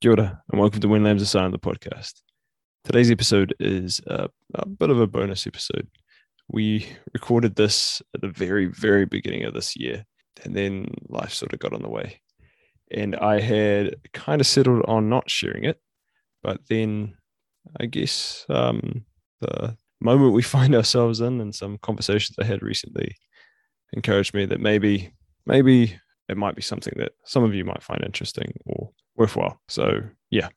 Kia ora, and welcome to When Lambs Are Silent, the podcast. Today's episode is a, a bit of a bonus episode. We recorded this at the very, very beginning of this year, and then life sort of got on the way. And I had kind of settled on not sharing it, but then I guess um, the moment we find ourselves in and some conversations I had recently encouraged me that maybe, maybe it might be something that some of you might find interesting or worthwhile. So yeah,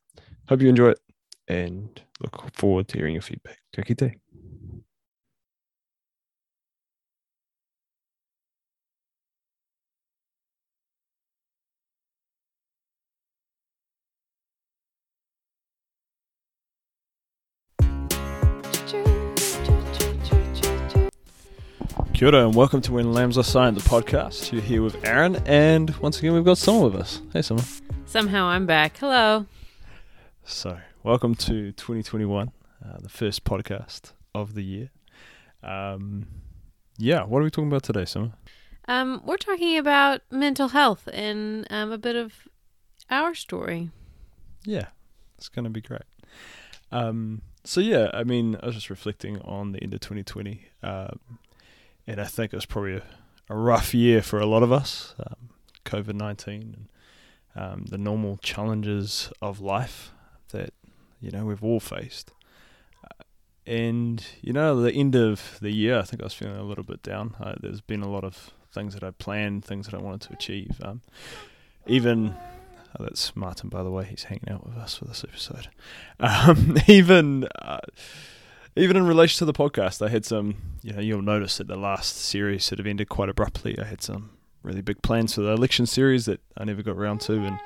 hope you enjoy it and look forward to hearing your feedback. Take Kia Kia ora and welcome to When Lambs Are Silent, the podcast. You're here with Aaron, and once again, we've got Summer with us. Hey, Summer. Somehow I'm back. Hello. So, welcome to 2021, uh, the first podcast of the year. Um, yeah, what are we talking about today, Summer? Um, we're talking about mental health and um, a bit of our story. Yeah, it's going to be great. Um, so, yeah, I mean, I was just reflecting on the end of 2020, um, and I think it was probably a, a rough year for a lot of us. Um, COVID 19 and um, the normal challenges of life that you know we've all faced. Uh, and you know, the end of the year, I think I was feeling a little bit down. Uh, there's been a lot of things that I planned, things that I wanted to achieve. Um, even oh, that's Martin, by the way. He's hanging out with us for this episode. Um, even. Uh, even in relation to the podcast, I had some, you know, you'll notice that the last series sort of ended quite abruptly. I had some really big plans for the election series that I never got around to, and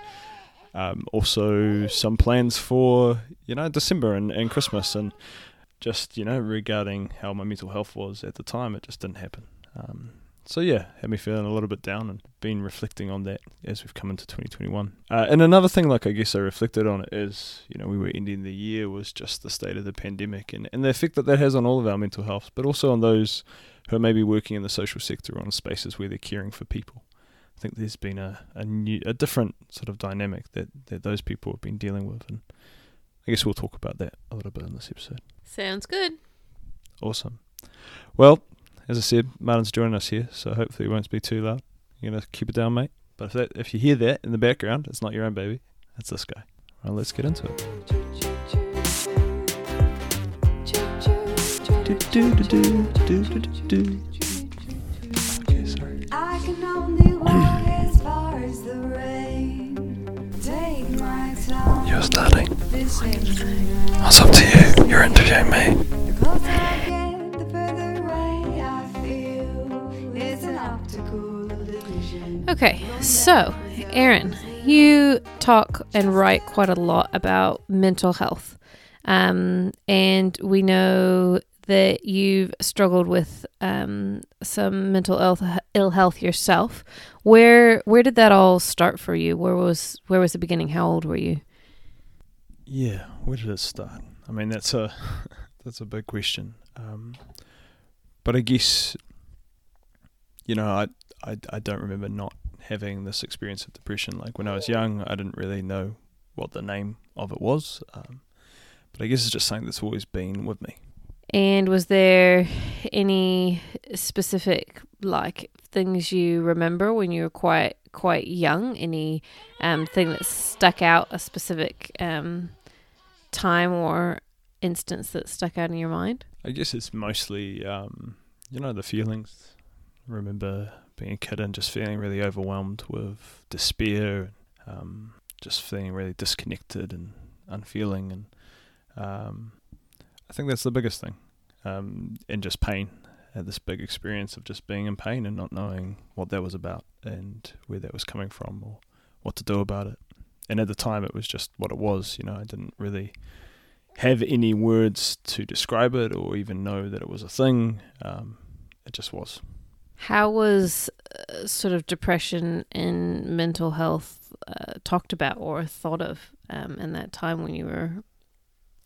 um, also some plans for you know December and, and Christmas, and just you know regarding how my mental health was at the time, it just didn't happen. Um, so yeah, had me feeling a little bit down and been reflecting on that as we've come into 2021. Uh, and another thing, like I guess I reflected on it is, you know, we were ending the year was just the state of the pandemic and, and the effect that that has on all of our mental health, but also on those who are maybe working in the social sector or in spaces where they're caring for people. I think there's been a, a new, a different sort of dynamic that, that those people have been dealing with, and I guess we'll talk about that a little bit in this episode. Sounds good. Awesome. Well, as I said, Martin's joining us here, so hopefully it won't be too loud. You're gonna keep it down, mate. But if that, if you hear that in the background, it's not your own baby. It's this guy. Well, let's get into it. Okay, sorry. I can only walk as far as the rain. Take my time. You're starting. This It's up to you. You're interviewing me. Okay, so Aaron, you talk and write quite a lot about mental health, um, and we know that you've struggled with um, some mental ill, ill health yourself. Where where did that all start for you? Where was where was the beginning? How old were you? Yeah, where did it start? I mean, that's a that's a big question. Um, but I guess you know, I, I I don't remember not having this experience of depression. Like when I was young, I didn't really know what the name of it was. Um, but I guess it's just something that's always been with me. And was there any specific like things you remember when you were quite quite young? Any um, thing that stuck out, a specific um, time or instance that stuck out in your mind? I guess it's mostly, um, you know, the feelings. I remember being a kid and just feeling really overwhelmed with despair, um, just feeling really disconnected and unfeeling, and um, I think that's the biggest thing, um, and just pain. Had this big experience of just being in pain and not knowing what that was about and where that was coming from or what to do about it. And at the time, it was just what it was. You know, I didn't really have any words to describe it or even know that it was a thing. Um, it just was. How was uh, sort of depression and mental health uh, talked about or thought of um, in that time when you were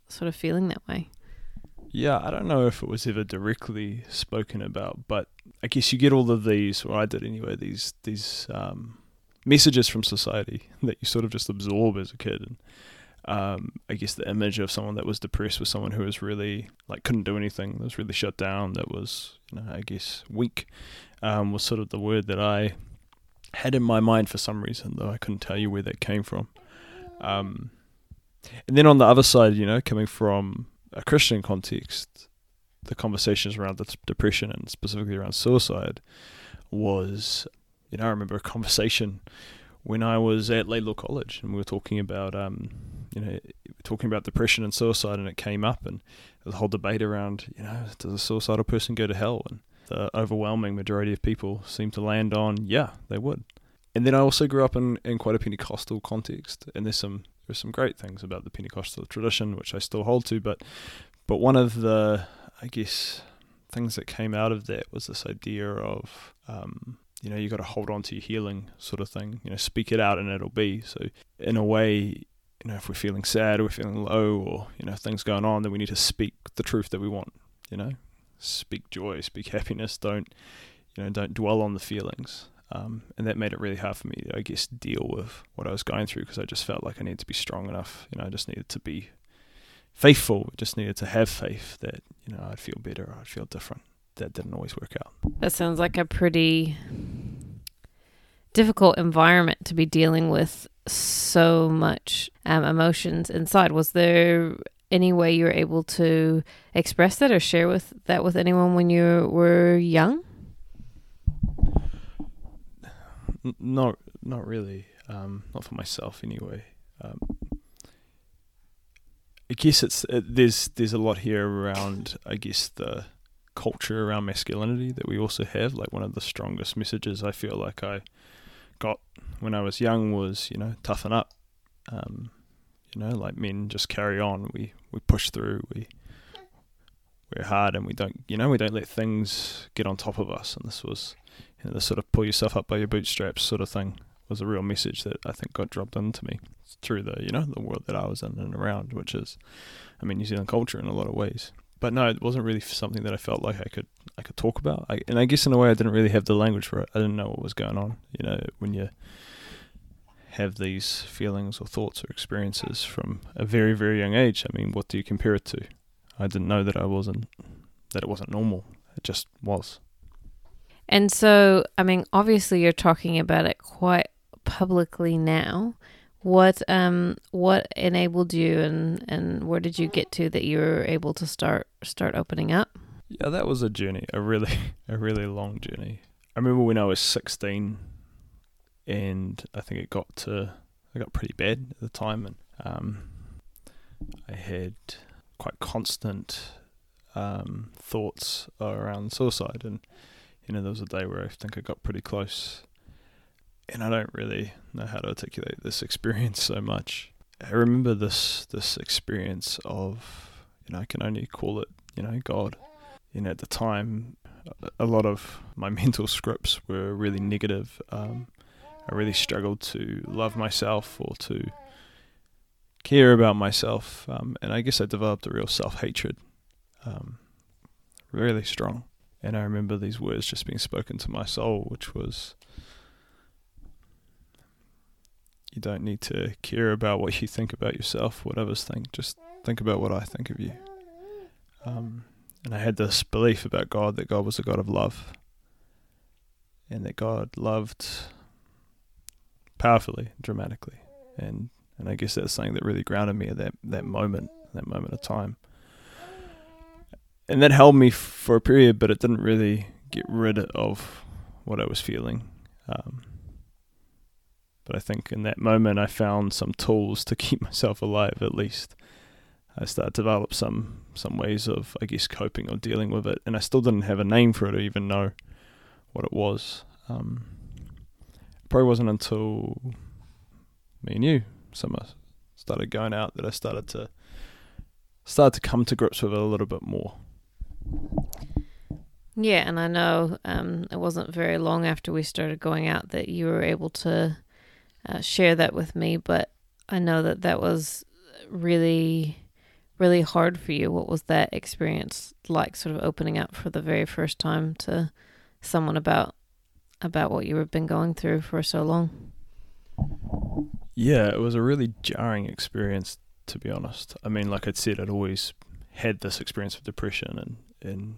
sort of feeling that way? Yeah, I don't know if it was ever directly spoken about, but I guess you get all of these, or I did anyway. These these um, messages from society that you sort of just absorb as a kid. And um, I guess the image of someone that was depressed was someone who was really like couldn't do anything, that was really shut down, that was you know I guess weak, um, was sort of the word that I had in my mind for some reason, though I couldn't tell you where that came from. Um, and then on the other side, you know, coming from a Christian context, the conversations around the depression and specifically around suicide was, you know, I remember a conversation when I was at Laidlaw College and we were talking about, um, you know, talking about depression and suicide, and it came up, and the whole debate around, you know, does a suicidal person go to hell? And the overwhelming majority of people seem to land on, yeah, they would. And then I also grew up in, in quite a Pentecostal context, and there's some there's some great things about the Pentecostal tradition, which I still hold to, but but one of the I guess things that came out of that was this idea of um, you know you've got to hold on to your healing sort of thing you know speak it out and it'll be so in a way you know if we're feeling sad or we're feeling low or you know things going on then we need to speak the truth that we want you know? Speak joy speak happiness don't you know don't dwell on the feelings. Um, and that made it really hard for me to, I guess deal with what I was going through because I just felt like I needed to be strong enough you know I just needed to be faithful just needed to have faith that you know I'd feel better I'd feel different. That didn't always work out. That sounds like a pretty difficult environment to be dealing with so much um, emotions inside. Was there any way you were able to express that or share with that with anyone when you were young? Not not really um, not for myself anyway um, I guess it's it, there's there's a lot here around I guess the culture around masculinity that we also have like one of the strongest messages I feel like I got when I was young was you know toughen up. Um, you know like men just carry on. We we push through. We we're hard and we don't you know we don't let things get on top of us. And this was you know, the sort of pull yourself up by your bootstraps sort of thing was a real message that I think got dropped into me through the you know the world that I was in and around, which is, I mean, New Zealand culture in a lot of ways. But no, it wasn't really something that I felt like I could I could talk about. I, and I guess in a way I didn't really have the language for it. I didn't know what was going on. You know, when you have these feelings or thoughts or experiences from a very very young age. I mean, what do you compare it to? I didn't know that I wasn't that it wasn't normal. It just was. And so, I mean, obviously you're talking about it quite publicly now. What um what enabled you and and where did you get to that you were able to start start opening up? Yeah, that was a journey, a really a really long journey. I remember when I was 16 and I think it got to I got pretty bad at the time and um I had quite constant um thoughts around suicide and you know there was a day where I think I got pretty close and I don't really know how to articulate this experience so much. I remember this this experience of you know I can only call it you know God. You know at the time, a lot of my mental scripts were really negative. Um, I really struggled to love myself or to care about myself, um, and I guess I developed a real self hatred, um, really strong. And I remember these words just being spoken to my soul, which was you don't need to care about what you think about yourself, what others think. Just think about what I think of you. Um, and I had this belief about God that God was a God of love, and that God loved powerfully, dramatically, and and I guess that's something that really grounded me at that that moment, that moment of time. And that held me for a period, but it didn't really get rid of what I was feeling. Um, but I think in that moment, I found some tools to keep myself alive. At least I started to develop some some ways of, I guess, coping or dealing with it. And I still didn't have a name for it or even know what it was. Um, probably wasn't until me and you, summer, started going out that I started to start to come to grips with it a little bit more. Yeah, and I know um, it wasn't very long after we started going out that you were able to uh, share that with me, but I know that that was really, really hard for you. What was that experience like, sort of opening up for the very first time to someone about about what you have been going through for so long? Yeah, it was a really jarring experience, to be honest. I mean, like I'd said, I'd always had this experience of depression, and, and,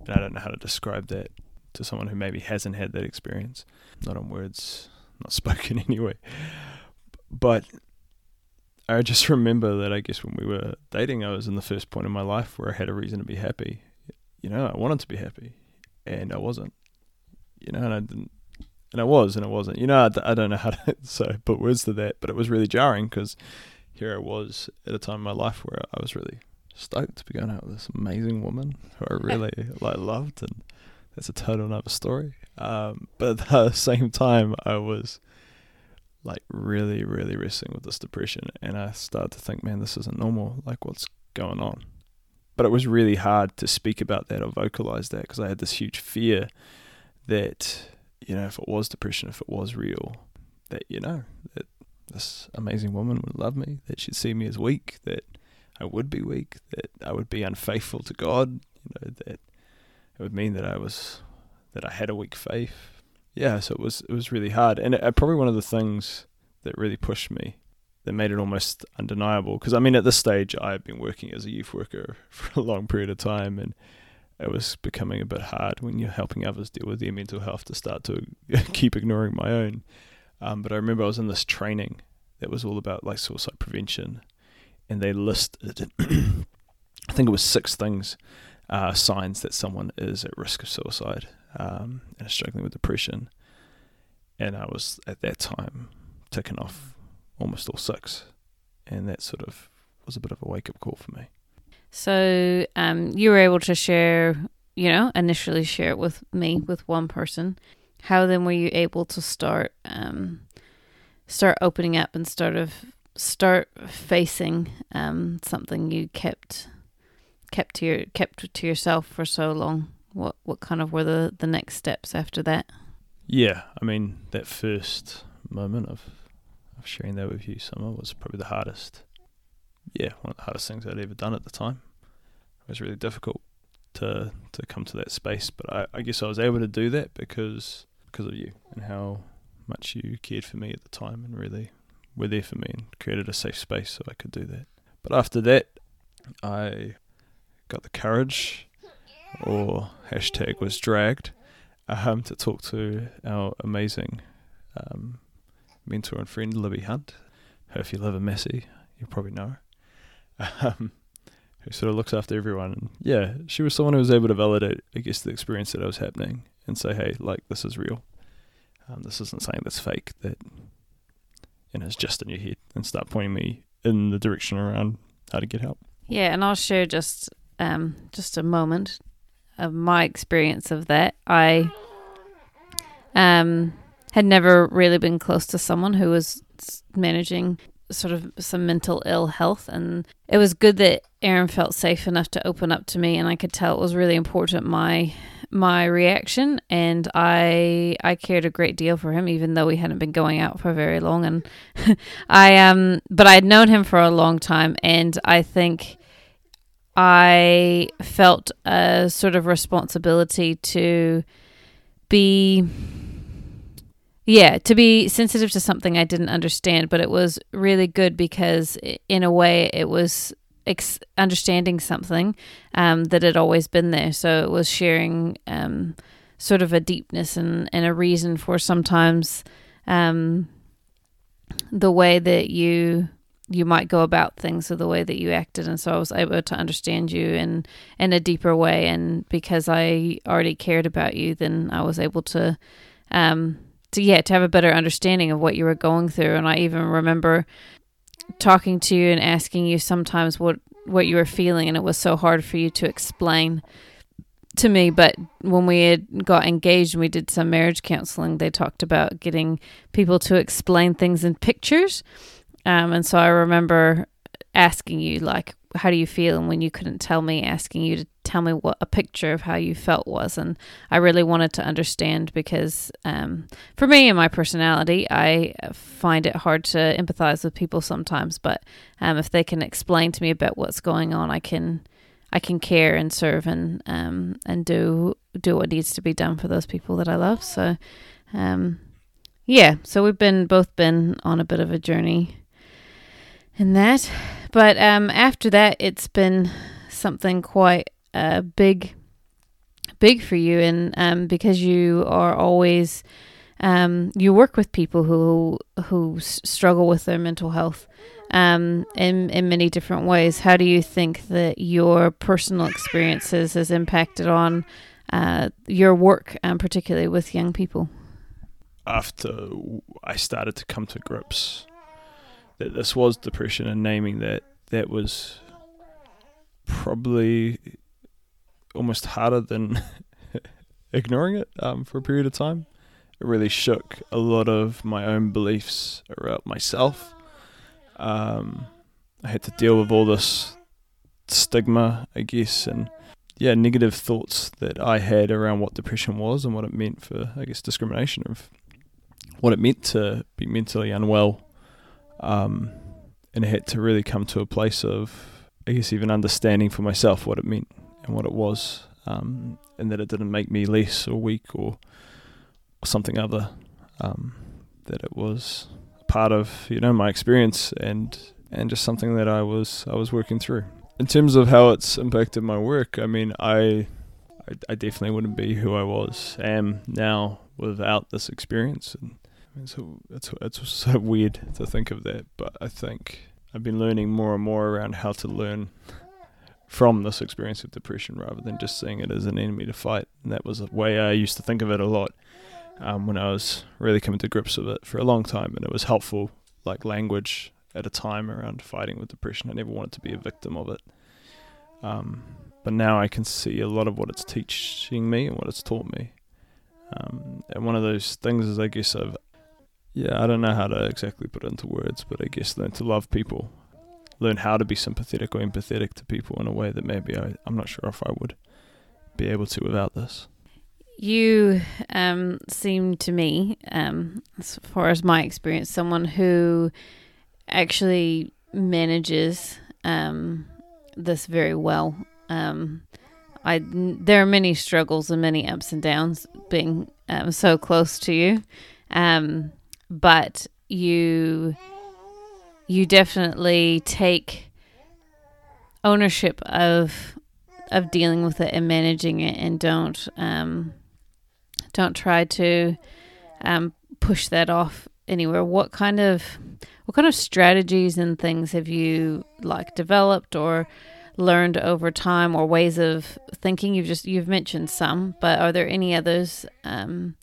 and I don't know how to describe that to someone who maybe hasn't had that experience. Not in words, not spoken anyway. But I just remember that I guess when we were dating, I was in the first point in my life where I had a reason to be happy. You know, I wanted to be happy, and I wasn't. You know, and I didn't and I was, and I wasn't. You know, I, I don't know how to so put words to that, but it was really jarring because here I was at a time in my life where I was really stoked to be going out with this amazing woman who I really like loved, and that's a total another story. Um, but at the same time, I was like really, really wrestling with this depression, and I started to think, man, this isn't normal. Like, what's going on? But it was really hard to speak about that or vocalize that because I had this huge fear that you know, if it was depression, if it was real, that, you know, that this amazing woman would love me, that she'd see me as weak, that I would be weak, that I would be unfaithful to God, you know, that it would mean that I was, that I had a weak faith. Yeah, so it was, it was really hard. And it, probably one of the things that really pushed me, that made it almost undeniable, because I mean, at this stage, I had been working as a youth worker for a long period of time and, it was becoming a bit hard when you're helping others deal with their mental health to start to keep ignoring my own. Um, but I remember I was in this training that was all about like suicide prevention, and they listed, I think it was six things, uh, signs that someone is at risk of suicide um, and is struggling with depression. And I was at that time ticking off almost all six, and that sort of was a bit of a wake up call for me. So um, you were able to share, you know, initially share it with me with one person. How then were you able to start um, start opening up and start of start facing um, something you kept kept to your kept to yourself for so long? What what kind of were the the next steps after that? Yeah, I mean that first moment of of sharing that with you, Summer, was probably the hardest yeah, one of the hardest things I'd ever done at the time. It was really difficult to to come to that space, but I, I guess I was able to do that because because of you and how much you cared for me at the time and really were there for me and created a safe space so I could do that. But after that, I got the courage, or hashtag was dragged, um, to talk to our amazing um, mentor and friend Libby Hunt. If you live in Massey, you probably know um, who sort of looks after everyone. And yeah, she was someone who was able to validate, I guess, the experience that I was happening and say, hey, like, this is real. Um, this isn't something that's fake, that, and it's just in your head, and start pointing me in the direction around how to get help. Yeah, and I'll share just um, just a moment of my experience of that. I um, had never really been close to someone who was managing sort of some mental ill health and it was good that Aaron felt safe enough to open up to me and I could tell it was really important my my reaction and I I cared a great deal for him even though we hadn't been going out for very long and I um but I had known him for a long time and I think I felt a sort of responsibility to be yeah, to be sensitive to something I didn't understand, but it was really good because, in a way, it was ex- understanding something um, that had always been there. So it was sharing um, sort of a deepness and, and a reason for sometimes um, the way that you you might go about things or the way that you acted. And so I was able to understand you in in a deeper way. And because I already cared about you then I was able to um to yeah to have a better understanding of what you were going through. And i even remember talking to you and asking you sometimes what what you were feeling. And it was so hard for you to explain to me. But when we had got engaged and we did some marriage counseling they talked about getting people to explain things in pictures um, and so i remember asking you like how do you feel? And when you couldn't tell me asking you to tell me what a picture of how you felt was. And i really wanted to understand because um, for me and my personality i find it hard to empathize with people sometimes. But um, if they can explain to me about what's going on i can i can care and serve and um, and do do what needs to be done for those people that i love. So um, yeah, so we've been both been on a bit of a journey in that, but um, after that, it's been something quite uh, big, big for you, and um, because you are always um, you work with people who who struggle with their mental health um, in in many different ways. How do you think that your personal experiences has impacted on uh, your work, um, particularly with young people? after I started to come to grips that this was depression and naming that that was probably almost harder than ignoring it um, for a period of time. It really shook a lot of my own beliefs about myself. Um, I had to deal with all this stigma, I guess, and yeah, negative thoughts that I had around what depression was and what it meant for, I guess, discrimination of what it meant to be mentally unwell. Um, and I had to really come to a place of, I guess, even understanding for myself what it meant and what it was, um, and that it didn't make me less or weak or, or something other. Um, that it was part of, you know, my experience and and just something that I was I was working through. In terms of how it's impacted my work, I mean, I I, I definitely wouldn't be who I was am now without this experience. And I mean, so it's it's of weird to think of that, but I think I've been learning more and more around how to learn from this experience of depression rather than just seeing it as an enemy to fight. And that was a way I used to think of it a lot um, when I was really coming to grips with it for a long time, and it was helpful, like language at a time around fighting with depression. I never wanted to be a victim of it. Um, but now I can see a lot of what it's teaching me and what it's taught me. Um, and one of those things is, I guess, I've, yeah, I don't know how to exactly put it into words, but I guess learn to love people, learn how to be sympathetic or empathetic to people in a way that maybe I, I'm not sure if I would be able to without this. You um, seem to me, um, as far as my experience, someone who actually manages um, this very well. Um, I there are many struggles and many ups and downs being um, so close to you, um, but you you definitely take ownership of of dealing with it and managing it, and don't um, don't try to um, push that off anywhere. What kind of what kind of strategies and things have you like developed or learned over time or ways of thinking you've just you've mentioned some but are there any others um,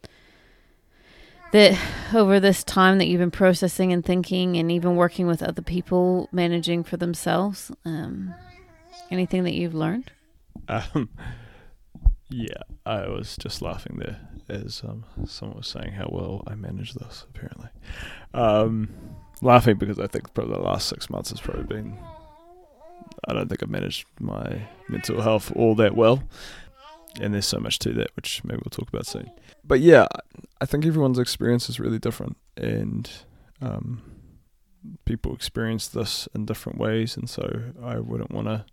that over this time that you've been processing and thinking and even working with other people managing for themselves um, anything that you've learned Um, yeah, I was just laughing there as um, someone was saying how well I managed this. Apparently, um, laughing because I think probably the last six months has probably been. I don't think I've managed my mental health all that well, and there's so much to that, which maybe we'll talk about soon. But yeah, I think everyone's experience is really different, and um, people experience this in different ways, and so I wouldn't want to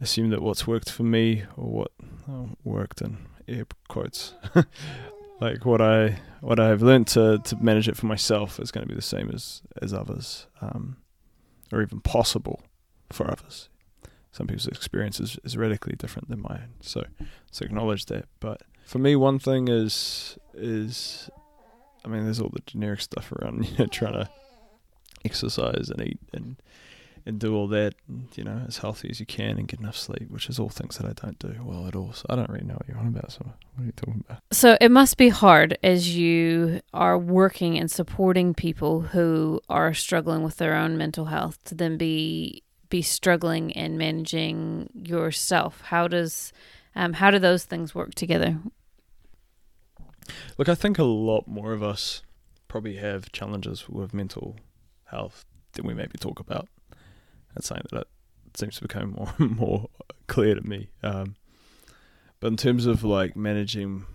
assume that what's worked for me or what oh, worked in air quotes like what I what I've learned to to manage it for myself is going to be the same as as others um, or even possible for others some people's experience is, is radically different than mine so so acknowledge that but for me one thing is is I mean there's all the generic stuff around you know trying to exercise and eat and and do all that, and, you know, as healthy as you can and get enough sleep, which is all things that I don't do well at all. So I don't really know what you're on about. So what are you talking about? So it must be hard as you are working and supporting people who are struggling with their own mental health to then be be struggling and managing yourself. How does um, how do those things work together? Look, I think a lot more of us probably have challenges with mental health than we maybe talk about. That's something that seems to become more and more clear to me. Um, but in terms of like managing,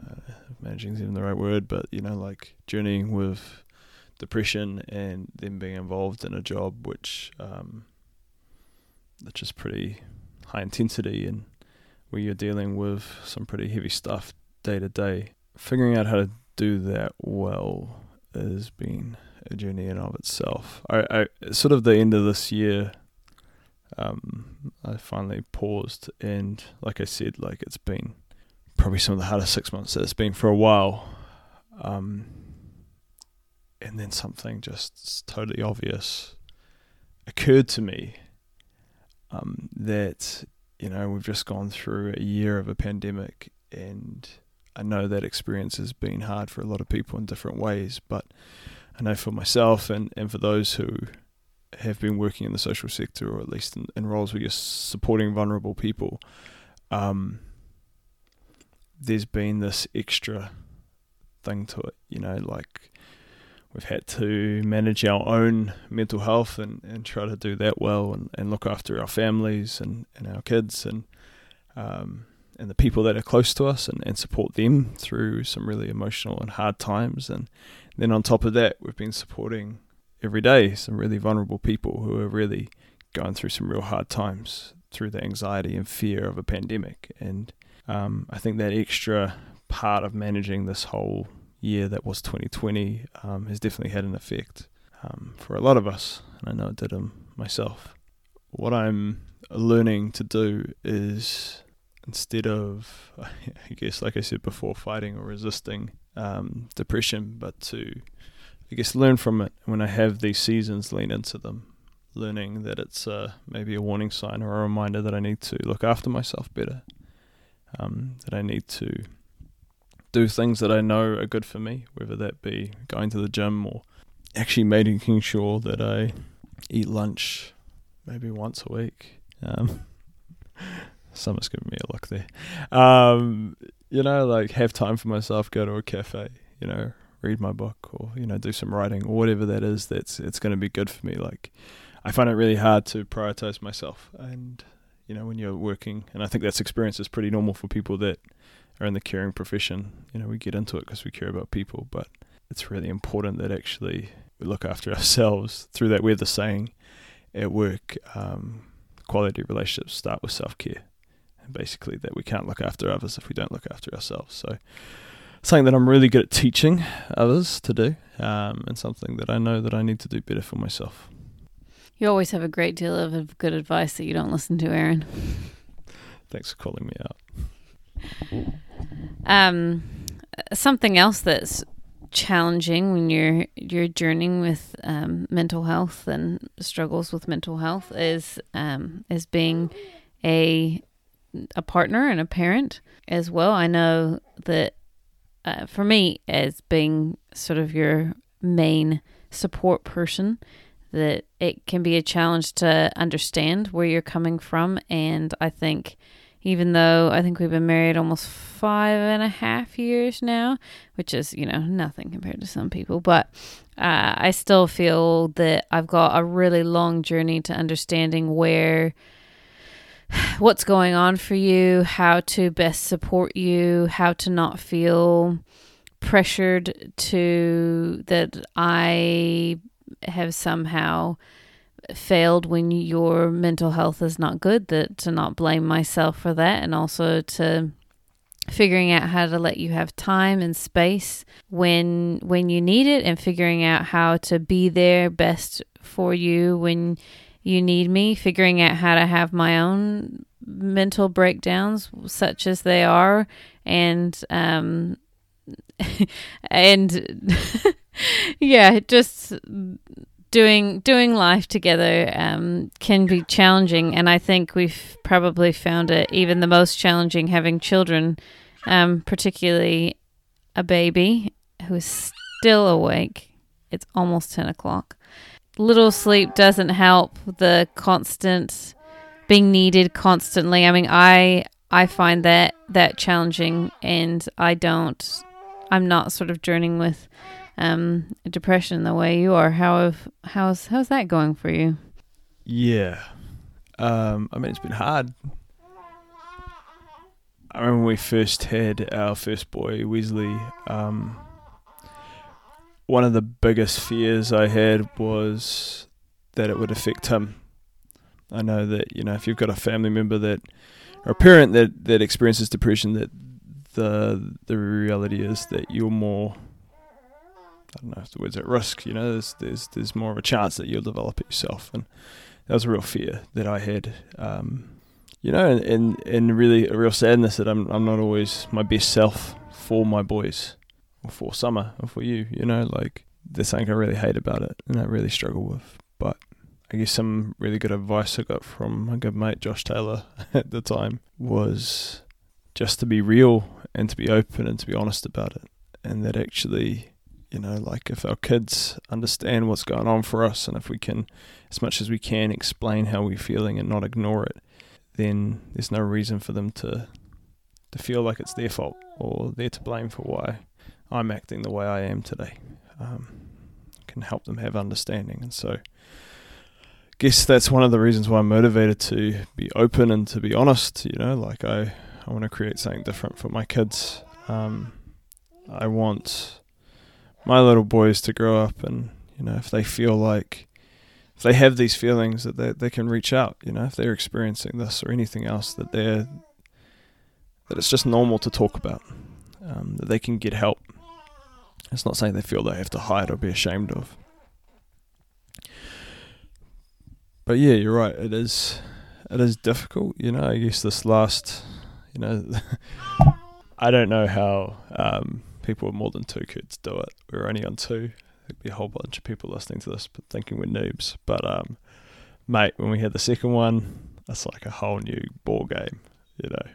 uh, managing is even the right word, but you know, like journeying with depression and then being involved in a job which um, which is pretty high intensity and where you're dealing with some pretty heavy stuff day to day. Figuring out how to do that well has been a journey in of itself. I, I sort of the end of this year, um, I finally paused, and like I said, like it's been probably some of the hardest six months that it's been for a while. Um, and then something just totally obvious occurred to me um, that you know we've just gone through a year of a pandemic, and I know that experience has been hard for a lot of people in different ways, but I know for myself and, and for those who have been working in the social sector or at least in, in roles where you're supporting vulnerable people, um, there's been this extra thing to it, you know, like we've had to manage our own mental health and, and try to do that well and, and look after our families and, and our kids and um, and the people that are close to us and, and support them through some really emotional and hard times. And then on top of that we've been supporting every day some really vulnerable people who are really going through some real hard times through the anxiety and fear of a pandemic. And um, I think that extra part of managing this whole year that was 2020 um, has definitely had an effect um, for a lot of us, and I know it did um, myself. What I'm learning to do is instead of, I guess, like I said before, fighting or resisting um, depression, but to, I guess, learn from it. When I have these seasons, lean into them, learning that it's uh, maybe a warning sign or a reminder that I need to look after myself better, um, that I need to do things that I know are good for me, whether that be going to the gym or actually making sure that I eat lunch maybe once a week. Um, Summer's giving me a look there. Um, you know, like have time for myself, go to a cafe, you know, read my book or, you know, do some writing or whatever that is that's it's gonna be good for me. Like I find it really hard to prioritize myself and you know, when you're working and I think that's experience is pretty normal for people that are in the caring profession. You know, we get into it because we care about people, but it's really important that actually we look after ourselves. Through that, we're the saying at work, um, quality relationships start with self care. And basically, that we can't look after others if we don't look after ourselves. So, something that I'm really good at teaching others to do, um, and something that I know that I need to do better for myself. You always have a great deal of good advice that you don't listen to, Aaron. Thanks for calling me out. Um, something else that's challenging when you're you're journeying with um, mental health and struggles with mental health is um, is being a a partner and a parent as well. I know that uh, for me, as being sort of your main support person, that it can be a challenge to understand where you're coming from, and I think even though I think we've been married almost five and a half years now, which is, you know, nothing compared to some people. But uh, I still feel that I've got a really long journey to understanding where, what's going on for you, how to best support you, how to not feel pressured to that I have somehow failed when your mental health is not good that to not blame myself for that and also to figuring out how to let you have time and space when when you need it and figuring out how to be there best for you when you need me figuring out how to have my own mental breakdowns such as they are and um and yeah just doing doing life together um, can be challenging, and I think we've probably found it even the most challenging having children, um, particularly a baby who is still awake. It's almost ten o'clock. Little sleep doesn't help. The constant being needed constantly. I mean, I I find that that challenging, and I don't. I'm not sort of journeying with um, depression the way you are. How have, how's how's that going for you? Yeah, um, I mean it's been hard. I remember when we first had our first boy, Wesley. Um, one of the biggest fears I had was that it would affect him. I know that you know if you've got a family member that or a parent that that experiences depression, that the the reality is that you're more I don't know if the word's at risk, you know, there's there's there's more of a chance that you'll develop it yourself and that was a real fear that I had. Um, you know, and, and, and really a real sadness that I'm I'm not always my best self for my boys or for summer or for you, you know, like there's something I really hate about it and I really struggle with. But I guess some really good advice I got from my good mate Josh Taylor at the time was just to be real and to be open and to be honest about it. And that actually, you know, like if our kids understand what's going on for us and if we can, as much as we can, explain how we're feeling and not ignore it, then there's no reason for them to to feel like it's their fault or they're to blame for why I'm acting the way I am today. Um, can help them have understanding, and so I guess that's one of the reasons why I'm motivated to be open and to be honest. You know, like I I want to create something different for my kids. Um, I want my little boys to grow up and you know if they feel like if they have these feelings that they, they can reach out you know if they're experiencing this or anything else that they're that it's just normal to talk about um, that they can get help. It's not saying they feel they have to hide or be ashamed of. But yeah you're right. It is it is difficult you know i guess this last you know i don't know how um, people with more than two kids do it. We're only on two. There'd be a whole bunch of people listening to this but thinking we're noobs. But um mate when we had the second one it's like a whole new ball game you know.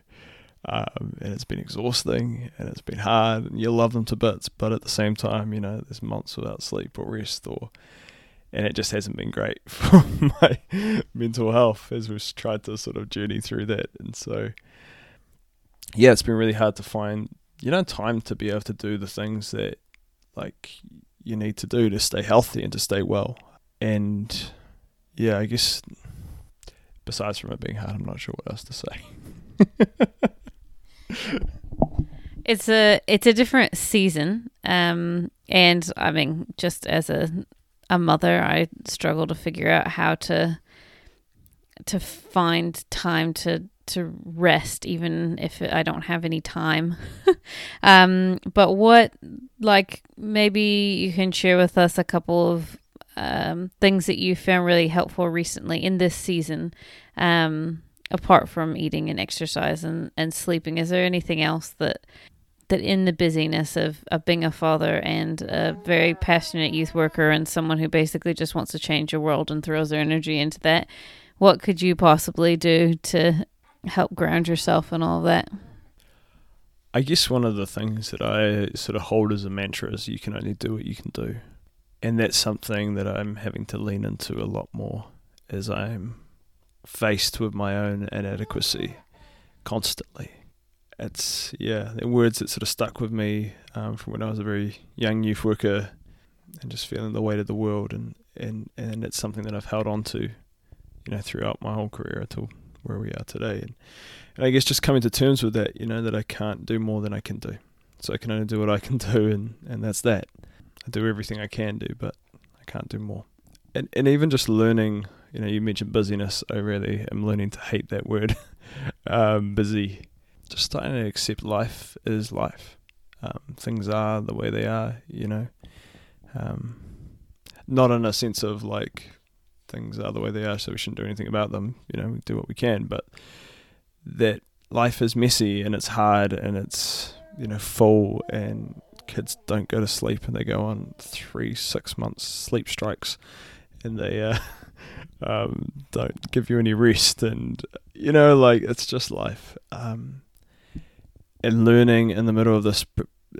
Um, and it's been exhausting and it's been hard and you love them to bits but at the same time you know there's months without sleep or rest or and it just hasn't been great for my mental health as we've tried to sort of journey through that. And so yeah it's been really hard to find you know time to be able to do the things that like you need to do to stay healthy and to stay well. And yeah i guess besides from it being hard i'm not sure what else to say. It's a it's a different season, um, and I mean, just as a a mother, I struggle to figure out how to to find time to to rest, even if I don't have any time. um, but what, like, maybe you can share with us a couple of um, things that you found really helpful recently in this season. Um, apart from eating and exercise and, and sleeping is there anything else that that in the busyness of, of being a father and a very passionate youth worker and someone who basically just wants to change the world and throws their energy into that what could you possibly do to help ground yourself and all that I guess one of the things that I sort of hold as a mantra is you can only do what you can do. And that's something that I'm having to lean into a lot more as I'm faced with my own inadequacy constantly. It's, yeah, the words that sort of stuck with me um, from when I was a very young youth worker and just feeling the weight of the world. And, and, and it's something that I've held on to, you know, throughout my whole career until where we are today. And, and I guess just coming to terms with that, you know, that I can't do more than I can do. So I can only do what I can do, and, and that's that. I do everything I can do, but I can't do more. And and even just learning, you know, you mentioned busyness. I really am learning to hate that word, um, busy. Just starting to accept life is life. Um, things are the way they are, you know. Um, not in a sense of like things are the way they are, so we shouldn't do anything about them. You know, do what we can, but that life is messy and it's hard and it's you know full and kids don't go to sleep and they go on three six months sleep strikes and they uh, um, don't give you any rest. And you know like it's just life. Um, and learning in the middle of this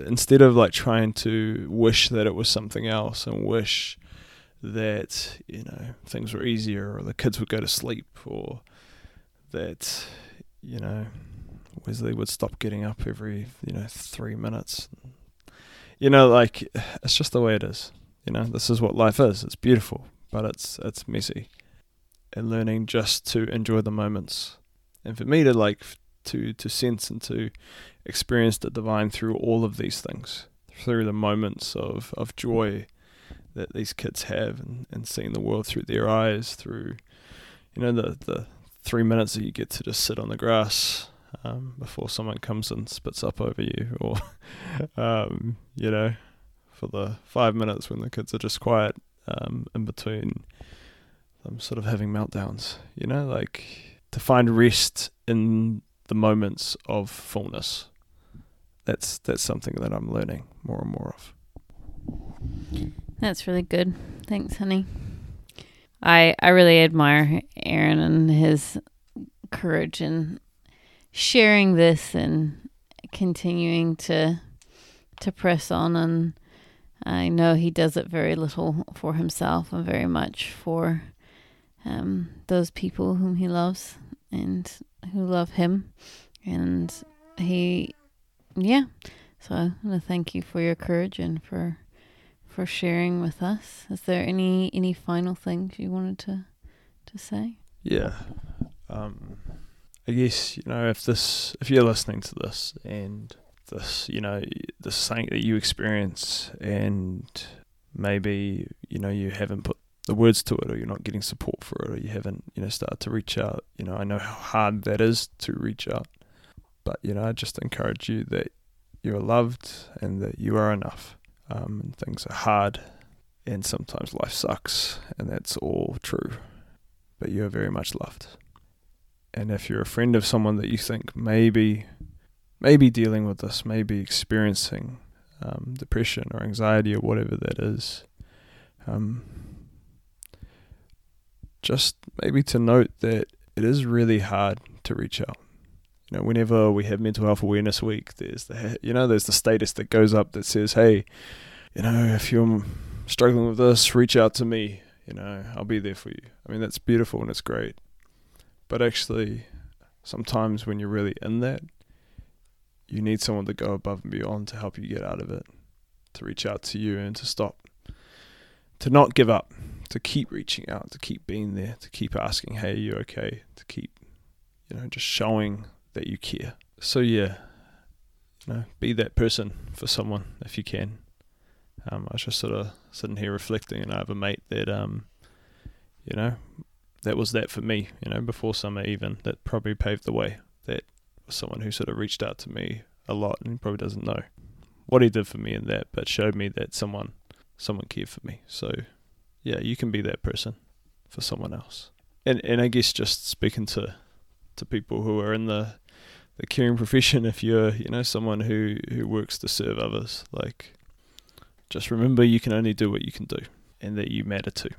instead of like trying to wish that it was something else and wish that you know things were easier or the kids would go to sleep or that you know Wesley would stop getting up every you know three minutes. You know, like it's just the way it is. You know, this is what life is. It's beautiful, but it's it's messy. And learning just to enjoy the moments, and for me to like to to sense and to experience the divine through all of these things, through the moments of of joy that these kids have, and, and seeing the world through their eyes, through you know the the three minutes that you get to just sit on the grass um, before someone comes and spits up over you, or um, you know, for the five minutes when the kids are just quiet um, in between them sort of having meltdowns. You know, like to find rest in the moments of fullness. That's that's something that I'm learning more and more of. That's really good. Thanks, honey. I I really admire Aaron and his courage in sharing this and continuing to to press on and I know he does it very little for himself and very much for um, those people whom he loves and who love him and he yeah so I want to thank you for your courage and for for sharing with us. Is there any any final things you wanted to to say? Yeah. Um, I guess you know if this if you're listening to this and this you know this is something that you experience and maybe you know you haven't put the words to it or you're not getting support for it or you haven't you know started to reach out you know I know how hard that is to reach out but you know I just encourage you that you're loved and that you are enough um, and things are hard and sometimes life sucks and that's all true but you are very much loved and if you're a friend of someone that you think maybe maybe dealing with this, maybe experiencing um, depression or anxiety or whatever that is, um, just maybe to note that it is really hard to reach out. You know, whenever we have Mental Health Awareness Week, there's the you know there's the status that goes up that says, "Hey, you know, if you're struggling with this, reach out to me. You know, I'll be there for you." I mean, that's beautiful and it's great, but actually, sometimes when you're really in that, you need someone to go above and beyond to help you get out of it, to reach out to you and to stop, to not give up, to keep reaching out, to keep being there, to keep asking, hey, are you okay? To keep, you know, just showing that you care. So, yeah, you know, be that person for someone if you can. Um, I was just sort of sitting here reflecting, and I have a mate that, um, you know, that was that for me, you know, before summer even, that probably paved the way. That was someone who sort of reached out to me a lot and he probably doesn't know what he did for me in that, but showed me that someone someone cared for me. So yeah, you can be that person for someone else. And and I guess just speaking to to people who are in the the caring profession, if you're, you know, someone who, who works to serve others, like just remember you can only do what you can do and that you matter too.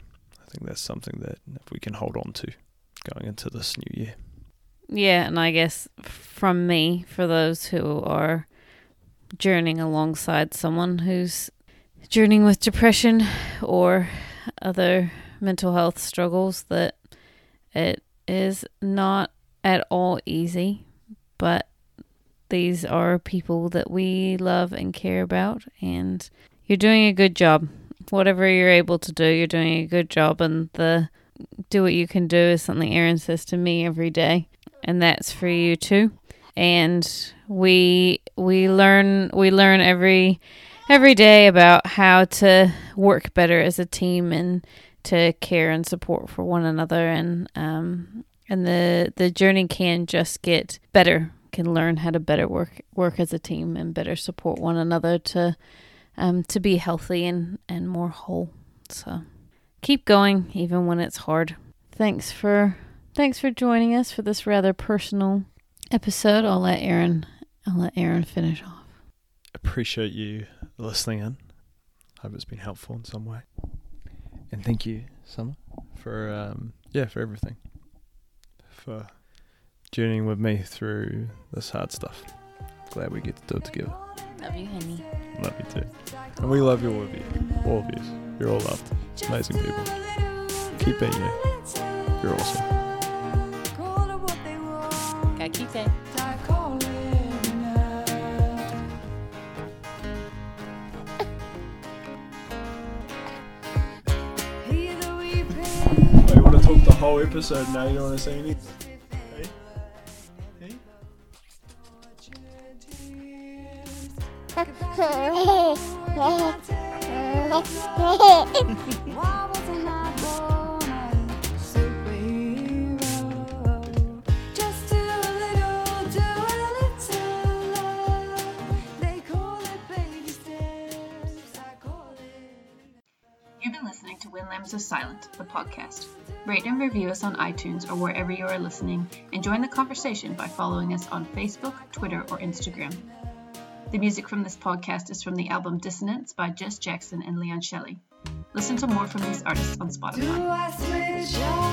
I think that's something that if we can hold on to going into this new year. Yeah, and I guess from me, for those who are journeying alongside someone who's journeying with depression or other mental health struggles, that it is not at all easy, but these are people that we love and care about, and you're doing a good job. Whatever you're able to do, you're doing a good job, and the do what you can do is something Aaron says to me every day and that's for you too. And we we learn we learn every every day about how to work better as a team and to care and support for one another and um and the the journey can just get better can learn how to better work work as a team and better support one another to um to be healthy and and more whole so keep going even when it's hard thanks for Thanks for joining us for this rather personal episode. I'll let Aaron I'll let Aaron finish off. Appreciate you listening in. Hope it's been helpful in some way. And thank you, Summer, for um, yeah, for everything. For uh, journeying with me through this hard stuff. Glad we get to do it together. Love you, honey. Love you too. And we love you all of you. All of you. You're all loved. Amazing people. Keep being you. You're awesome. Gotta keep that. whole episode now. You don't want to say anything. You've been listening to Wind Lambs of Silent, the podcast Rate and review us on iTunes or wherever you are listening, and join the conversation by following us on Facebook, Twitter, or Instagram. The music from this podcast is from the album Dissonance by Jess Jackson and Leon Shelley. Listen to more from these artists on Spotify.